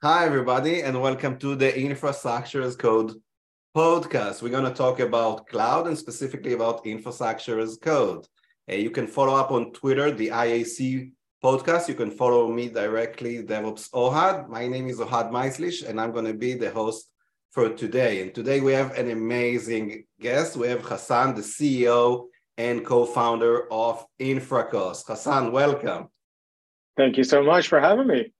Hi, everybody, and welcome to the Infrastructure as Code podcast. We're going to talk about cloud and specifically about infrastructure as code. Uh, you can follow up on Twitter, the IAC podcast. You can follow me directly, DevOps Ohad. My name is Ohad Maislish, and I'm going to be the host for today. And today we have an amazing guest. We have Hassan, the CEO and co-founder of Infracost. Hassan, welcome. Thank you so much for having me.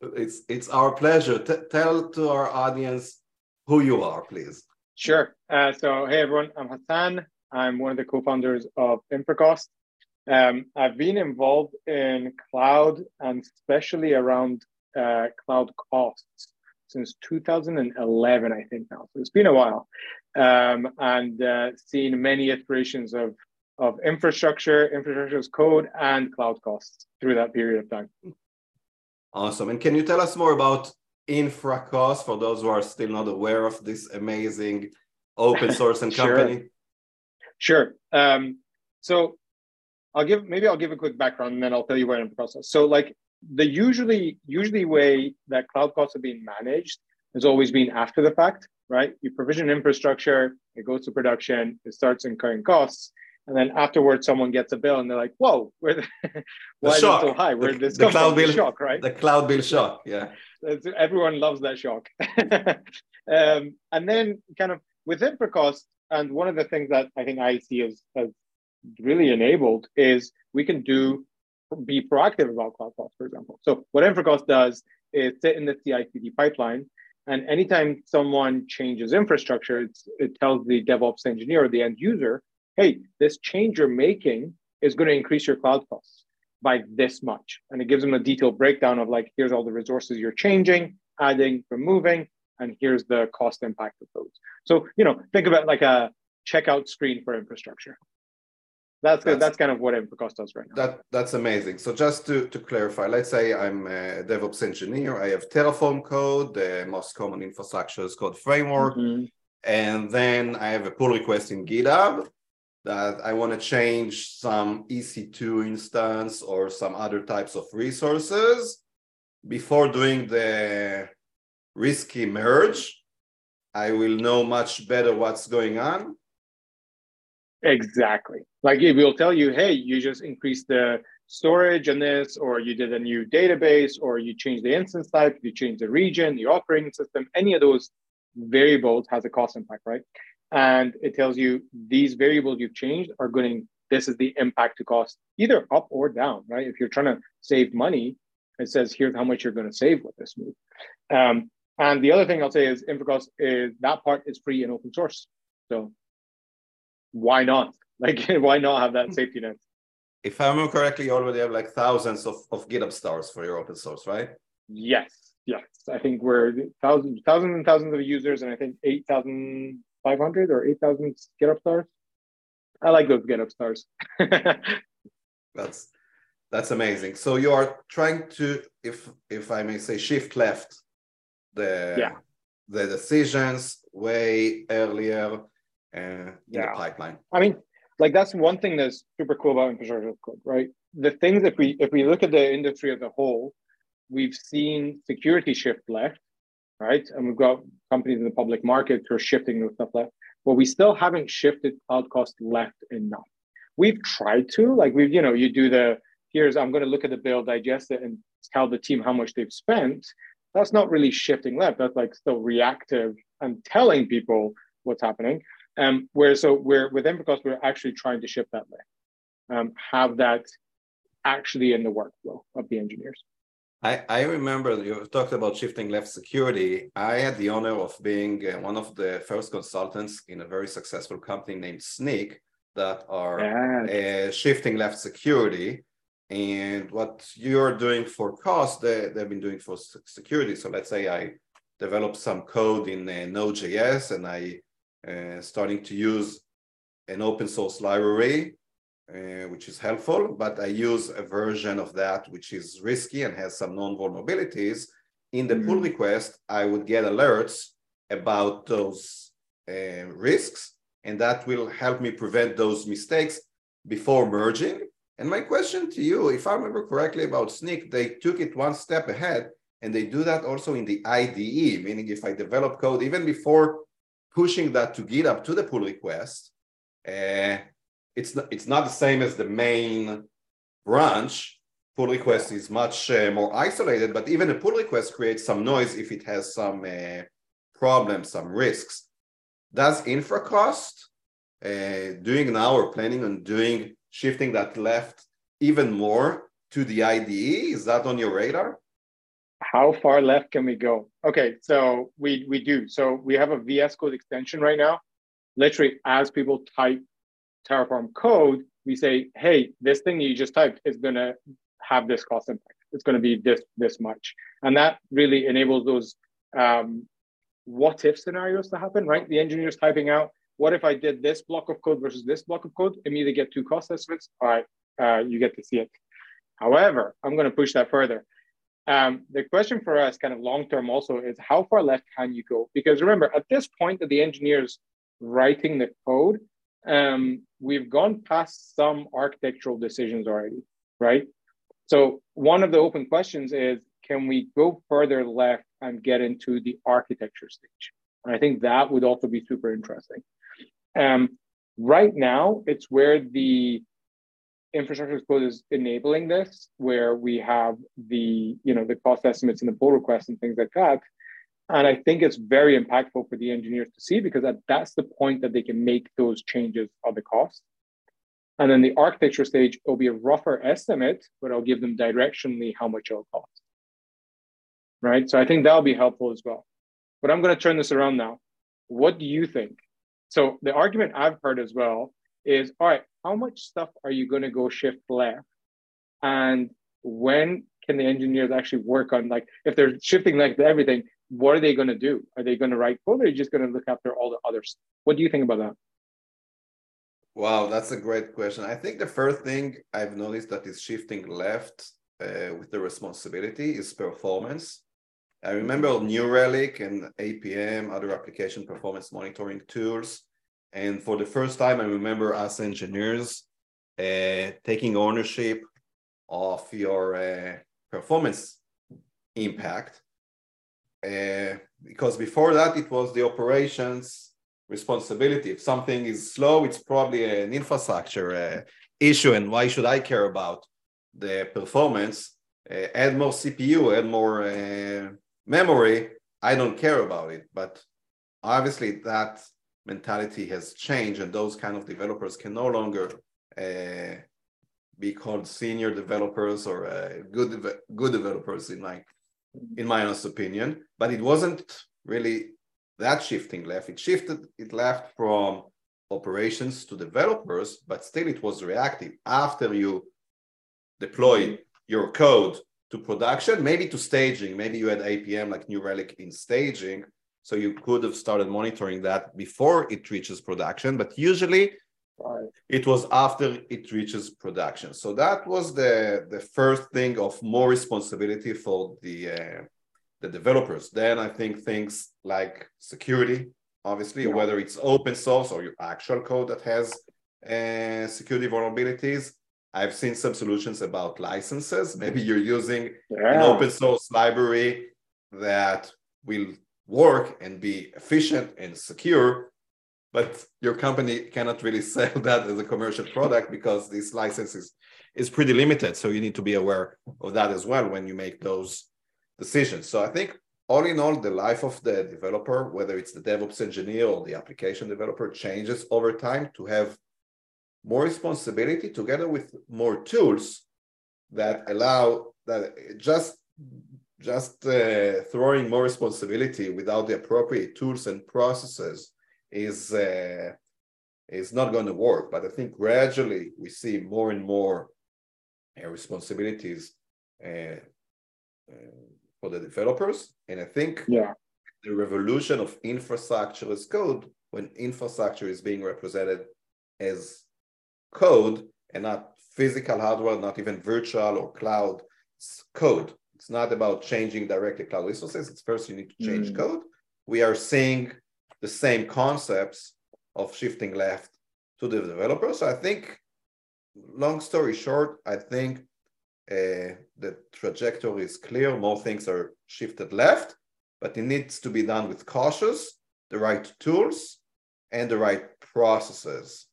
It's it's our pleasure. T- tell to our audience who you are, please. Sure. Uh, so, hey everyone, I'm Hassan. I'm one of the co-founders of Infracost. Um, I've been involved in cloud and especially around uh, cloud costs since 2011, I think now. So it's been a while, um, and uh, seen many iterations of of infrastructure, infrastructure as code, and cloud costs through that period of time. Awesome. And can you tell us more about Infracost for those who are still not aware of this amazing open source and company? sure. sure. Um, so I'll give maybe I'll give a quick background and then I'll tell you where in the process. So like the usually usually way that cloud costs are being managed has always been after the fact, right? You provision infrastructure, it goes to production, it starts incurring costs, and then afterwards someone gets a bill and they're like whoa where the, why is it so high? Where the, the cloud bill shock right? the cloud bill shock yeah. Everyone loves that shock. Um, and then kind of with Infracost and one of the things that i think IAC has, has really enabled is we can do be proactive about cloud costs for example. So what Infracost does is sit in the CI/CD pipeline and anytime someone changes infrastructure, it tells the DevOps engineer or the end user hey, this change you're making is going to increase your cloud costs by this much. And it gives them a detailed breakdown of like, here's all the resources you're changing, adding, removing, and here's the cost impact of those. So, you know, think about like a checkout screen for infrastructure. That's, that's, that's kind of what Infracost does right now. That, that's amazing. So just to, to clarify, let's say I'm a DevOps engineer. I have Terraform code, the most common infrastructure as code framework. Mm-hmm. And then I have a pull request in GitHub that I want to change some EC2 instance or some other types of resources before doing the risky merge, I will know much better what's going on. Exactly. Like it will tell you, hey, you just increased the storage on this, or you did a new database, or you changed the instance type, you changed the region, the operating system, any of those variables has a cost impact, right? And it tells you these variables you've changed are going this is the impact to cost either up or down right? If you're trying to save money it says here's how much you're going to save with this move. Um, and the other thing i'll say is infracost is that part is free and open source. So why not? Like why not have that safety net? If i remember correctly you already have like thousands of, of github stars for your open source right? Yes yes. I think we're thousands thousands and thousands of users and i think 8000 500 or 8,000 GitHub stars. I like those GitHub stars. that's that's amazing. So you are trying to, if if I may say, shift left the yeah. the decisions way earlier uh, in yeah. the pipeline. I mean, like that's one thing that's super cool about infrastructure code, right? The things if we if we look at the industry as a whole, we've seen security shift left, right? And we've got companies in the public market who are shifting those stuff left, but we still haven't shifted cloud cost left enough. We've tried to, like we've, you know, you do the here's I'm going to look at the bill, digest it, and tell the team how much they've spent. That's not really shifting left. That's like still reactive and telling people what's happening. Um, where so we're with Infracost, we're actually trying to shift that left, um, have that actually in the workflow of the engineers. I, I remember you talked about shifting left security. I had the honor of being uh, one of the first consultants in a very successful company named Snyk that are uh, shifting left security. And what you're doing for cost, they, they've been doing for security. So let's say I develop some code in uh, Node.js and I uh, starting to use an open source library uh, which is helpful, but I use a version of that which is risky and has some known vulnerabilities. In the mm-hmm. pull request, I would get alerts about those uh, risks, and that will help me prevent those mistakes before merging. And my question to you, if I remember correctly about Snyk, they took it one step ahead And they do that also in the IDE, meaning if I develop code, even before pushing that to GitHub to the pull request, uh, it's, not, it's not the same as the main branch. Pull request is much uh, more isolated, but even a pull request creates some noise if it has some uh, problems, some risks. Does InfraCost uh, doing now or planning on doing shifting that left even more to the IDE? Is that on your radar? How far left can we go? Okay, so we we do. So we have a VS Code extension right now. Literally, as people type Terraform code, we say, hey, this thing you just typed is going to have this cost impact. It's going to be this this much, and that really enables those um, what if scenarios to happen. Right, the engineer's typing out, what if I did this block of code versus this block of code? Immediately get two cost estimates. All right, uh, you get to see it. However, I'm going to push that further. Um, the question for us, kind of long term, also is how far left can you go? Because remember, at this point that the engineers writing the code, um, we've gone past some architectural decisions already, right? So one of the open questions is, can we go further left and get into the architecture stage? And I think that would also be super interesting. Um, right now, it's where the infrastructure code is enabling this, where we have the you know the cost estimates and the pull requests and things like that. And I think it's very impactful for the engineers to see because that, that's the point that they can make those changes of the cost. And then the architecture stage, it'll be a rougher estimate, but I'll give them directionally how much it'll cost. Right. So I think that'll be helpful as well. But I'm going to turn this around now. What do you think? So the argument I've heard as well is all right, how much stuff are you going to go shift left? And when can the engineers actually work on like if they're shifting left everything, what are they going to do? Are they going to write code or are they just going to look after all the others? What do you think about that? Wow, that's a great question. I think the first thing I've noticed that is shifting left uh, with the responsibility is performance. I remember New Relic and APM, other application performance monitoring tools. And for the first time, I remember us engineers uh, taking ownership of your uh, performance impact. Uh, because before that, it was the operations responsibility. If something is slow, it's probably an infrastructure uh, issue. And why should I care about the performance? Uh, add more CPU, add more uh, memory, I don't care about it. But obviously, that mentality has changed, and those kind of developers can no longer uh, be called senior developers or uh, good good developers in my in my honest opinion. But it wasn't really that shifting left. It shifted. It left from operations to developers, but still it was reactive. After you deploy your code to production, maybe to staging. Maybe you had APM like New Relic in staging, so you could have started monitoring that before it reaches production. But usually, right. it was after it reaches production. So that was the the first thing of more responsibility for the uh, the developers. Then I think things like security, obviously, yeah. whether it's open source or your actual code that has uh, security vulnerabilities I've seen some solutions about licenses. Maybe you're using yeah. an open source library that will work and be efficient and secure, but your company cannot really sell that as a commercial product because this license is, is pretty limited. So you need to be aware of that as well when you make those decisions. So I think all in all, the life of the developer, whether it's the DevOps engineer or the application developer, changes over time to have more responsibility together with more tools that allow that just just uh, throwing more responsibility without the appropriate tools and processes is uh, is not going to work. But I think gradually we see more and more uh, responsibilities uh, uh, for the developers, and I think yeah. the revolution of infrastructure as code, when infrastructure is being represented as code and not physical hardware, not even virtual or cloud code. It's not about changing directly cloud resources. It's first you need to change mm. code. We are seeing the same concepts of shifting left to the developer. So I think, long story short, I think uh, the trajectory is clear, more things are shifted left, but it needs to be done with cautious, the right tools, and the right processes.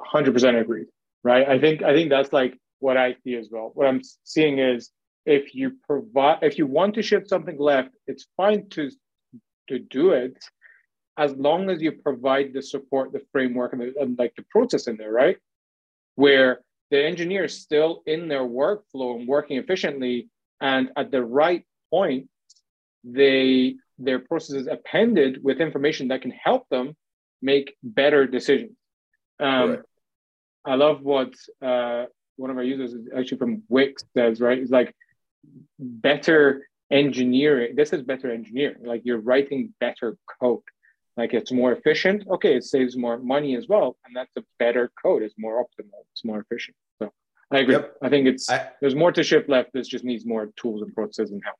100% agreed, right? I think I think that's like what I see as well. What I'm seeing is if you provide if you want to shift something left, it's fine to to do it as long as you provide the support, the framework, and, the, and like the process in there, right? Where the engineer is still in their workflow and working efficiently, and at the right point, they their process is appended with information that can help them make better decisions. Um, right. I love what uh, one of our users is actually from Wix says, right? It's like better engineering. This is better engineering. Like you're writing better code. Like it's more efficient. Okay, it saves more money as well, and that's a better code. It's more optimal. It's more efficient. So I agree. Yep. I think it's I, there's more to shift left. This just needs more tools and processes and help.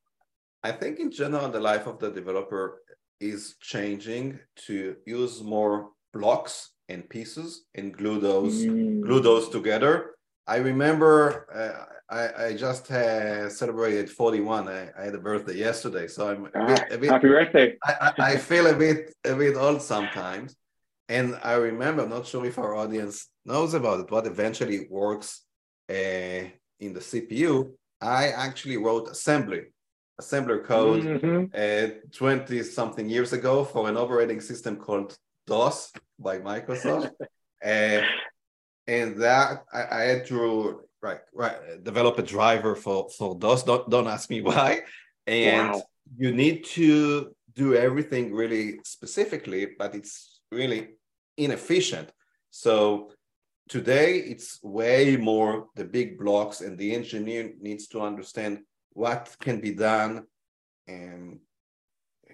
I think in general, the life of the developer is changing to use more blocks and pieces and glue those mm. glue those together. I remember uh, I, I just uh, celebrated 41. I, I, had a birthday yesterday, so I'm a bit, a bit happy birthday. I, I, feel a bit a bit old sometimes, and I remember. I'm not sure if our audience knows about it. What eventually works uh, in the CPU. I actually wrote assembly, assembler code, mm-hmm. uh, 20 something years ago for an operating system called DOS by Microsoft. uh, and that I, I had to right right develop a driver for for DOS. Don't don't ask me why. And wow. you need to do everything really specifically, but it's really inefficient. So today it's way more the big blocks, and the engineer needs to understand what can be done, and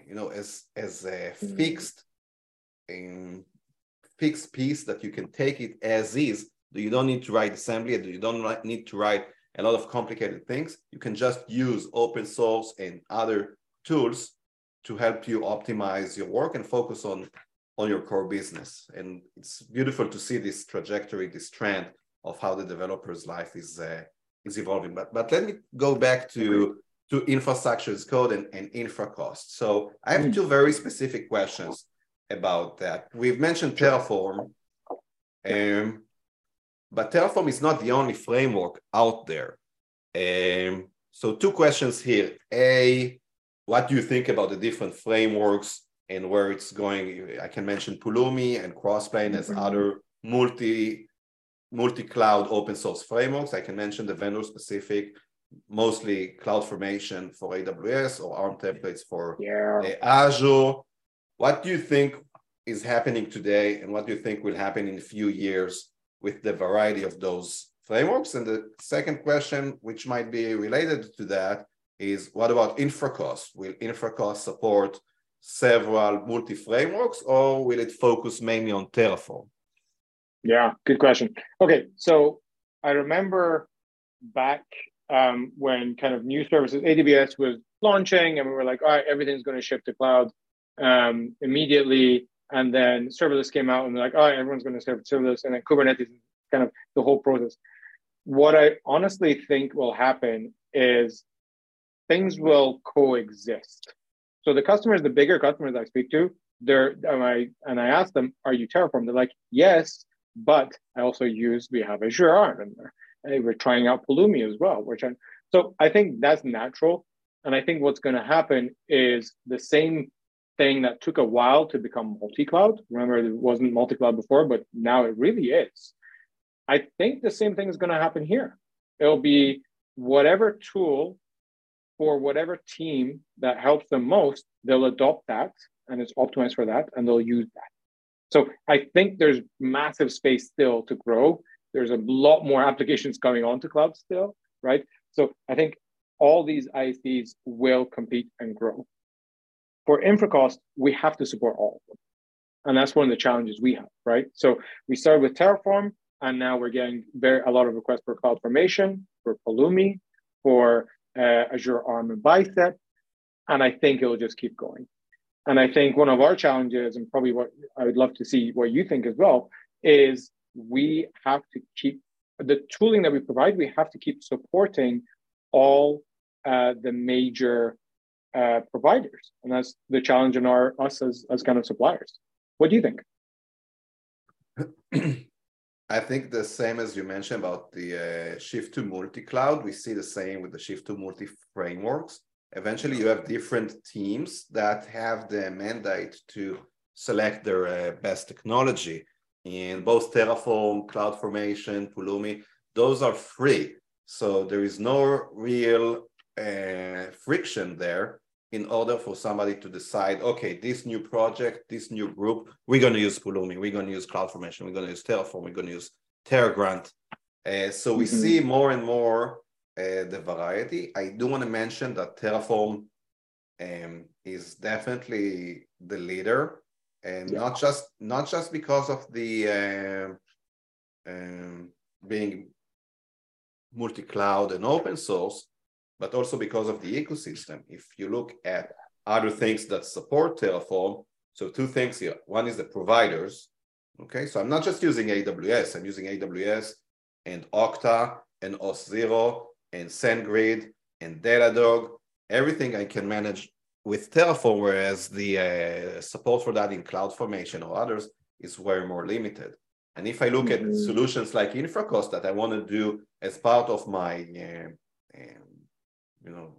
you know as as a mm-hmm. fixed in fixed piece that you can take it as is you don't need to write assembly, you don't need to write a lot of complicated things. You can just use open source and other tools to help you optimize your work and focus on, on your core business. And it's beautiful to see this trajectory, this trend of how the developer's life is, uh, is evolving. But, but let me go back to, to infrastructure as code and, and Infracost. So I have two very specific questions about that. We've mentioned Terraform. Um, but Terraform is not the only framework out there. Um, so two questions here. A, what do you think about the different frameworks and where it's going? I can mention Pulumi and Crossplane as mm-hmm. other multi, multi-cloud open source frameworks. I can mention the vendor specific, mostly CloudFormation for AWS or ARM templates for yeah. Azure. What do you think is happening today and what do you think will happen in a few years with the variety of those frameworks? And the second question, which might be related to that, is what about Infracost? Will Infracost support several multi-frameworks or will it focus mainly on Terraform? Yeah, good question. Okay, so I remember back um, when kind of new services, AWS was launching and we were like, all right, everything's going to shift to cloud um, immediately. And then serverless came out and they're like, oh, everyone's going to serve serverless. And then Kubernetes, kind of the whole process. What I honestly think will happen is things will coexist. So the customers, the bigger customers I speak to, they're and I and I ask them, "Are you Terraform?" They're like, "Yes, but I also use we have Azure Arm, and we're trying out Pulumi as well." Which I, so I think that's natural, and I think what's going to happen is the same thing that took a while to become multi-cloud. Remember, it wasn't multi-cloud before, but now it really is. I think the same thing is going to happen here. It'll be whatever tool for whatever team that helps them most, they'll adopt that and it's optimized for that and they'll use that. So I think there's massive space still to grow. There's a lot more applications coming onto cloud still, right? So I think all these ISVs will compete and grow for Infracost, we have to support all of them. And that's one of the challenges we have, right? So we started with Terraform, and now we're getting very a lot of requests for CloudFormation, for Pulumi, for uh, Azure Arm and Bicep, and I think it'll just keep going. And I think one of our challenges, and probably what I would love to see what you think as well, is we have to keep the tooling that we provide, we have to keep supporting all uh, the major uh, providers, and that's the challenge in our us as as kind of suppliers. What do you think? I think the same as you mentioned about the uh, shift to multi-cloud. We see the same with the shift to multi-frameworks. Eventually, you have different teams that have the mandate to select their uh, best technology. In both Terraform, CloudFormation, Pulumi, those are free. So there is no real uh, friction there in order for somebody to decide, okay, this new project, this new group, we're going to use Pulumi, we're going to use CloudFormation, we're going to use Terraform, we're going to use Terragrunt. Uh, so we mm-hmm. see more and more uh, the variety. I do want to mention that Terraform um, is definitely the leader, and yeah. not just not just because of the uh, um, being multi-cloud and open source, but also because of the ecosystem. If you look at other things that support Terraform, so two things here. One is the providers. Okay, so I'm not just using AWS, I'm using AWS and Okta and Auth0 and SendGrid and Datadog, everything I can manage with Terraform, whereas the uh, support for that in CloudFormation or others is way more limited. And if I look mm-hmm. at solutions like InfraCost that I want to do as part of my uh, um, you know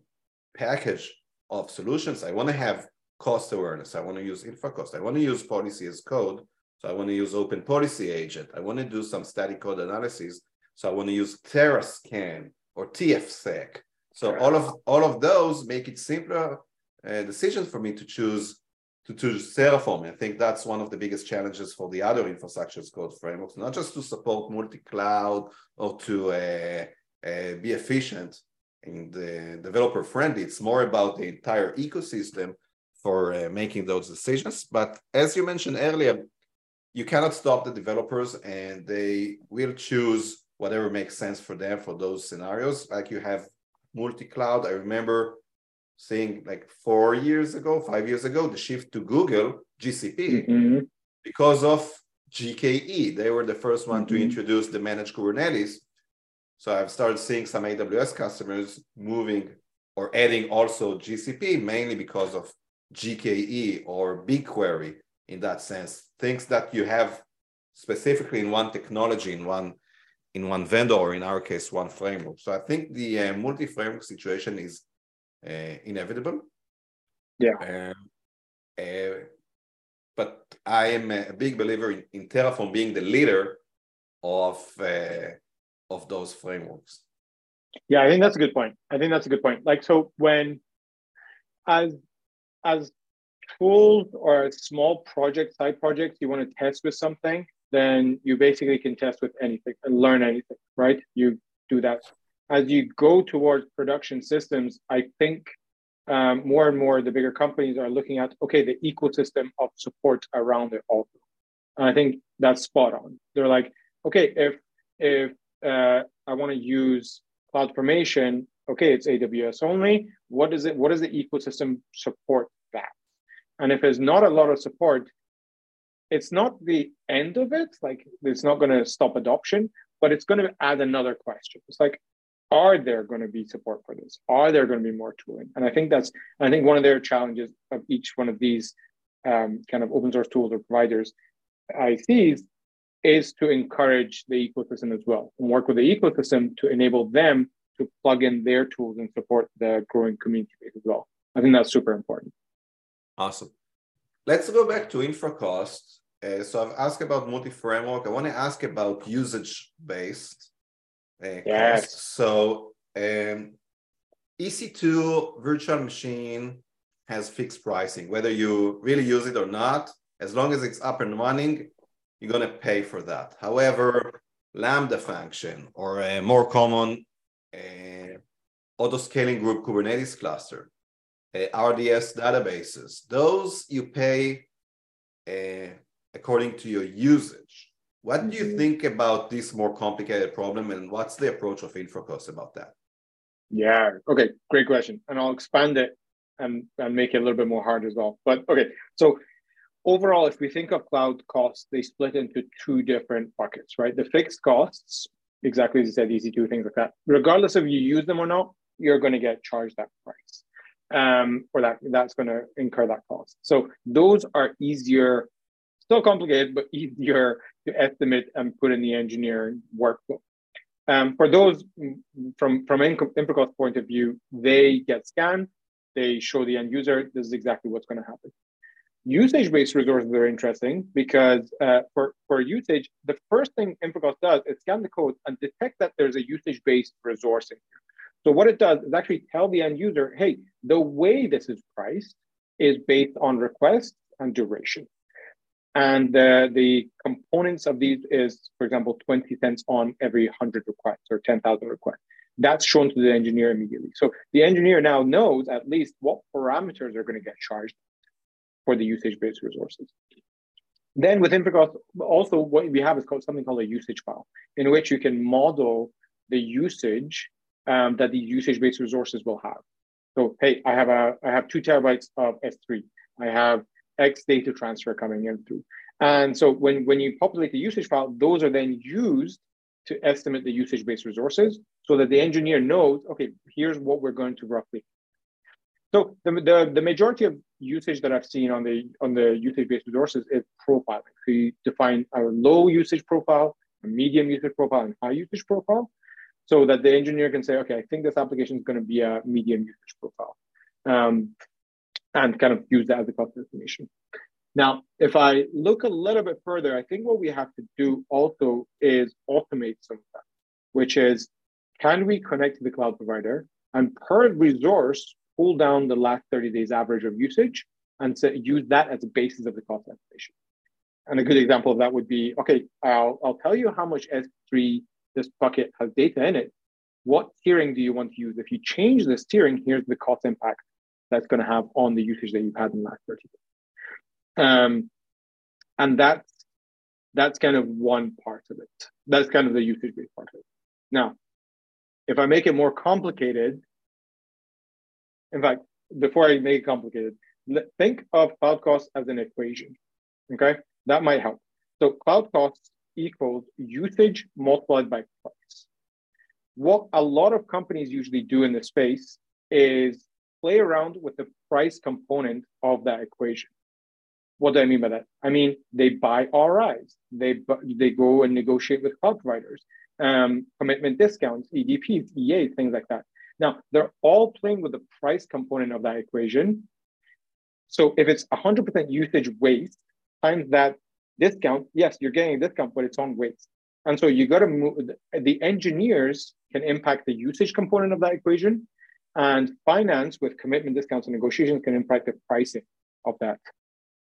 package of solutions, I want to have cost awareness. I want to use InfraCost. I want to use policy as code. So I want to use Open Policy Agent. I want to do some static code analysis. So I want to use TerraScan or TFSec. So all of all of those make it simpler uh, decisions for me to choose to choose Terraform. I think that's one of the biggest challenges for the other infrastructure as code frameworks, not just to support multi-cloud or to uh, uh, be efficient and uh, developer friendly. It's more about the entire ecosystem for uh, making those decisions. But as you mentioned earlier, you cannot stop the developers and they will choose whatever makes sense for them for those scenarios. Like you have multi-cloud. I remember seeing like four years ago, five years ago, the shift to Google GCP mm-hmm. because of GKE. They were the first one mm-hmm. to introduce the managed Kubernetes. So I've started seeing some AWS customers moving or adding also GCP mainly because of GKE or BigQuery in that sense. Things that you have specifically in one technology, in one in one vendor, or in our case, one framework. So I think the uh, multi-framework situation is uh, inevitable. Yeah. Um, uh, but I am a big believer in, in Terraform being the leader of uh, of those frameworks. Yeah, I think that's a good point. I think that's a good point. Like, so when as as tools or small project side projects you want to test with something, then you basically can test with anything and learn anything, right? You do that as you go towards production systems, I think um, more and more the bigger companies are looking at okay the ecosystem of support around it also. And I think that's spot on. They're like, okay, if if uh, I want to use CloudFormation, okay, it's AWS only. What is it? What does the ecosystem support that? And if there's not a lot of support, it's not the end of it. Like it's not going to stop adoption, but it's going to add another question. It's like, are there going to be support for this? Are there going to be more tooling? And I think that's, I think one of their challenges of each one of these um, kind of open source tools or providers ICs is to encourage the ecosystem as well and work with the ecosystem to enable them to plug in their tools and support the growing community as well. I think that's super important. Awesome. Let's go back to InfraCost. Uh, so I've asked about multi-framework. I want to ask about usage-based uh, yes. Cost. So um, EC2 virtual machine has fixed pricing, whether you really use it or not. As long as it's up and running, you're going to pay for that. However, Lambda function or a more common uh, auto-scaling group Kubernetes cluster, uh, RDS databases, those you pay uh, according to your usage. What do you mm-hmm. think about this more complicated problem and what's the approach of InfraCost about that? Yeah, okay, great question. And I'll expand it and, and make it a little bit more hard as well. But okay, so overall, if we think of cloud costs, they split into two different buckets, right? The fixed costs exactly as you said, EC2, things like that. Regardless of you use them or not, you're going to get charged that price. Um, or that that's going to incur that cost. So those are easier, still complicated, but easier to estimate and put in the engineering workflow. Um, for those from from Infracost's point of view, they get scanned, they show the end user this is exactly what's going to happen. Usage-based resources are interesting because uh, for, for usage, the first thing Infracost does is scan the code and detect that there's a usage-based resource in here. So what it does is actually tell the end user, hey, the way this is priced is based on requests and duration. And uh, the components of these is, for example, 20 cents on every 100 requests or 10,000 requests. That's shown to the engineer immediately. So the engineer now knows at least what parameters are going to get charged for the usage-based resources. Then with Infracost, also what we have is called something called a usage file, in which you can model the usage um, that these usage-based resources will have. So hey, I have a I have two terabytes of S3. I have X data transfer coming in through. And so when, when you populate the usage file, those are then used to estimate the usage-based resources so that the engineer knows, okay, here's what we're going to roughly. So the, the, the majority of usage that I've seen on the on the usage-based resources is profiling. So you define a low usage profile, a medium usage profile, and high usage profile, so that the engineer can say, okay, I think this application is going to be a medium usage profile. Um, and kind of use that as a cost estimation. Now, if I look a little bit further, I think what we have to do also is automate some of that, which is can we connect to the cloud provider and per resource pull down the last 30 days average of usage and use that as a basis of the cost estimation. And a good example of that would be, okay, I'll, I'll tell you how much S3 this bucket has data in it. What tiering do you want to use? If you change this tiering, here's the cost impact that's going to have on the usage that you've had in the last 30 days. Um, and that's that's kind of one part of it. That's kind of the usage-based part of it. Now, if I make it more complicated, in fact, before I make it complicated, think of cloud costs as an equation. Okay, that might help. So cloud costs equals usage multiplied by price. What a lot of companies usually do in this space is play around with the price component of that equation. What do I mean by that? I mean, they buy RIs, they, they go and negotiate with cloud providers, um, commitment discounts, EDPs, EAs, things like that. Now, they're all playing with the price component of that equation. So if it's 100% usage waste times that discount, yes, you're getting a discount, but it's on waste. And so you got to move, the engineers can impact the usage component of that equation and finance with commitment discounts and negotiations can impact the pricing of that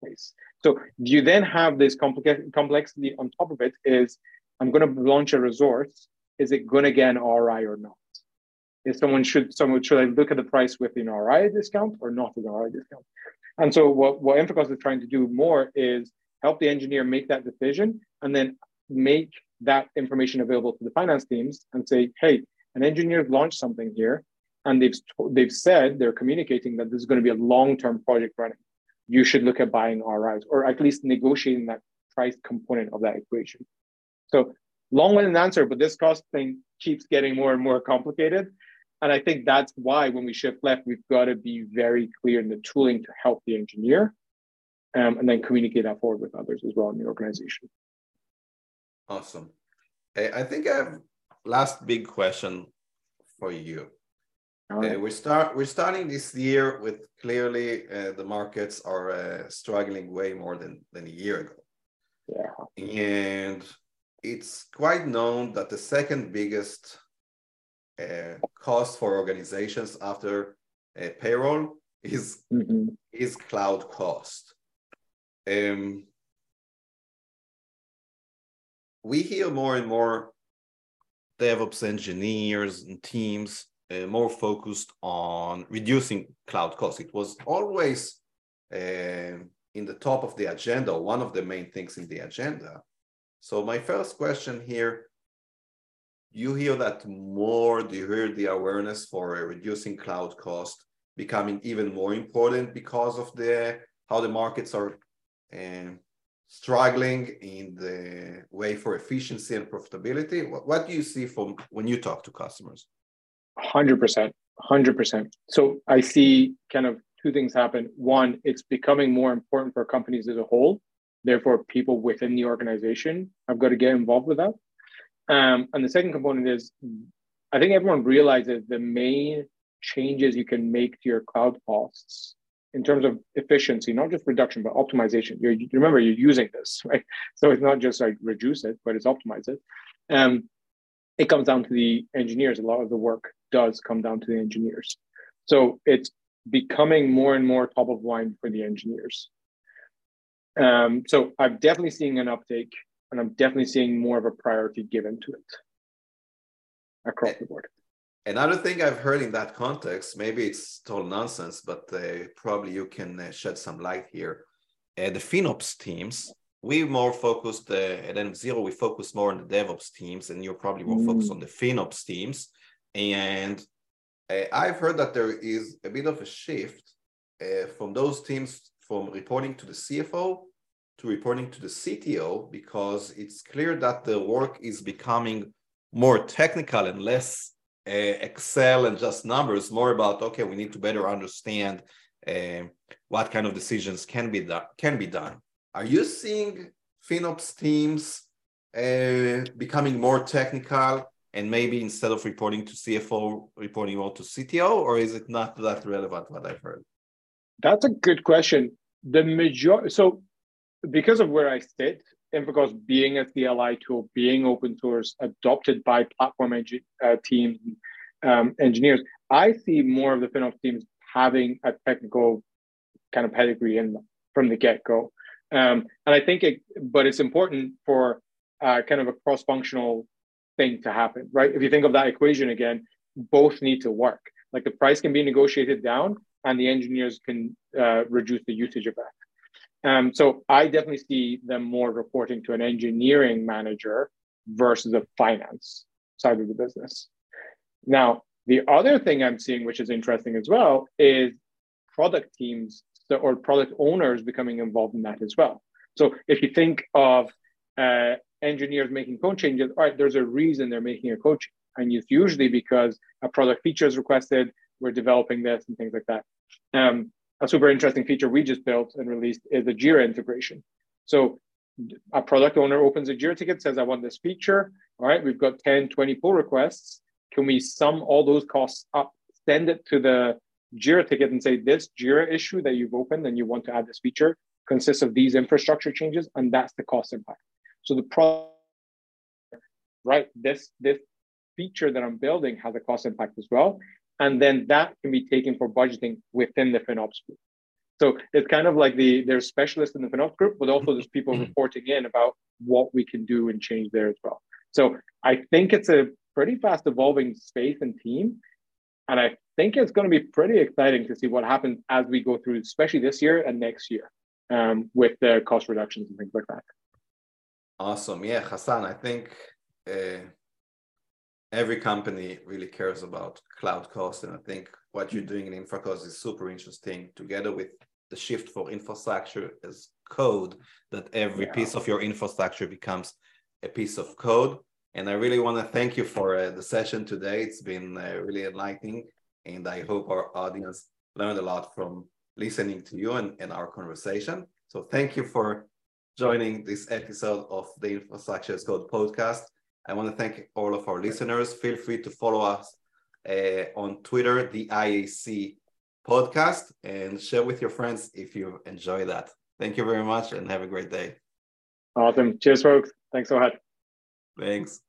place. So you then have this complexity on top of it is I'm going to launch a resource. Is it going to get an RI or not? Is someone should someone should I look at the price with an RI discount or not an RI discount? And so what, what Infracost is trying to do more is help the engineer make that decision and then make that information available to the finance teams and say, hey, an engineer launched something here and they've they've said they're communicating that this is going to be a long-term project running. You should look at buying RIs or at least negotiating that price component of that equation. So long-winded answer, but this cost thing keeps getting more and more complicated. And I think that's why when we shift left, we've got to be very clear in the tooling to help the engineer um, and then communicate that forward with others as well in the organization. Awesome. I think I have last big question for you. Uh, we start we're starting this year with clearly uh, the markets are uh, struggling way more than than a year ago. Yeah. And it's quite known that the second biggest uh, cost for organizations after uh, payroll is mm-hmm. is cloud cost. Um, we hear more and more DevOps engineers and teams uh, more focused on reducing cloud costs. It was always uh, in the top of the agenda, one of the main things in the agenda. So my first question here, you hear that more, do you hear the awareness for reducing cloud cost becoming even more important because of the how the markets are uh, struggling in the way for efficiency and profitability? What, what do you see from when you talk to customers? 100%. 100%. So I see kind of two things happen. One, it's becoming more important for companies as a whole. Therefore, people within the organization have got to get involved with that. Um, and the second component is I think everyone realizes the main changes you can make to your cloud costs in terms of efficiency, not just reduction, but optimization. You're, remember, you're using this, right? So it's not just like reduce it, but it's optimize it. Um, it comes down to the engineers. A lot of the work does come down to the engineers. So it's becoming more and more top of mind for the engineers. Um, so I'm definitely seeing an uptake, and I'm definitely seeing more of a priority given to it across the board. Another thing I've heard in that context, maybe it's total nonsense, but uh, probably you can uh, shed some light here. Uh, the FinOps teams, we more focused uh, at env0, we focus more on the DevOps teams, and you're probably more mm. focused on the FinOps teams. And uh, I've heard that there is a bit of a shift uh, from those teams from reporting to the CFO to reporting to the CTO because it's clear that the work is becoming more technical and less uh, Excel and just numbers, more about okay, we need to better understand uh, what kind of decisions can be done. Can be done. Are you seeing FinOps teams uh, becoming more technical and maybe instead of reporting to CFO, reporting more to CTO, or is it not that relevant? What I've heard. That's a good question. The major so because of where I sit, and because being a CLI tool, being open source, adopted by platform engi- uh, teams, um, engineers, I see more of the FinOps teams having a technical kind of pedigree in them from the get go. Um, and I think it, but it's important for uh, kind of a cross functional thing to happen, right? If you think of that equation again, both need to work. Like the price can be negotiated down, and the engineers can uh, reduce the usage of that. Um, so I definitely see them more reporting to an engineering manager versus a finance side of the business. Now, the other thing I'm seeing, which is interesting as well, is product teams or product owners becoming involved in that as well. So if you think of uh, engineers making code changes, all right, there's a reason they're making a code change. And it's usually because a product feature is requested, we're developing this and things like that. Um, a super interesting feature we just built and released is the Jira integration. So a product owner opens a Jira ticket, says, I want this feature. All right, we've got 10, 20 pull requests. Can we sum all those costs up, send it to the Jira ticket and say, this Jira issue that you've opened and you want to add this feature consists of these infrastructure changes, and that's the cost impact. So the product, right, this, this feature that I'm building has a cost impact as well. And then that can be taken for budgeting within the FinOps group. So it's kind of like the there's specialists in the FinOps group, but also there's people reporting in about what we can do and change there as well. So I think it's a pretty fast evolving space and team. And I think it's going to be pretty exciting to see what happens as we go through, especially this year and next year, um, with the cost reductions and things like that. Awesome. Yeah, Hassan, I think uh, every company really cares about cloud cost. And I think what you're doing in InfraCost is super interesting together with the shift for infrastructure as code, that every yeah. piece of your infrastructure becomes a piece of code. And I really want to thank you for uh, the session today. It's been uh, really enlightening. And I hope our audience learned a lot from listening to you and, and our conversation. So thank you for joining this episode of the Infrastructure as Code podcast. I want to thank all of our listeners. Feel free to follow us uh, on Twitter, the IAC podcast, and share with your friends if you enjoy that. Thank you very much and have a great day. Awesome. Cheers, folks. Thanks so much. Thanks.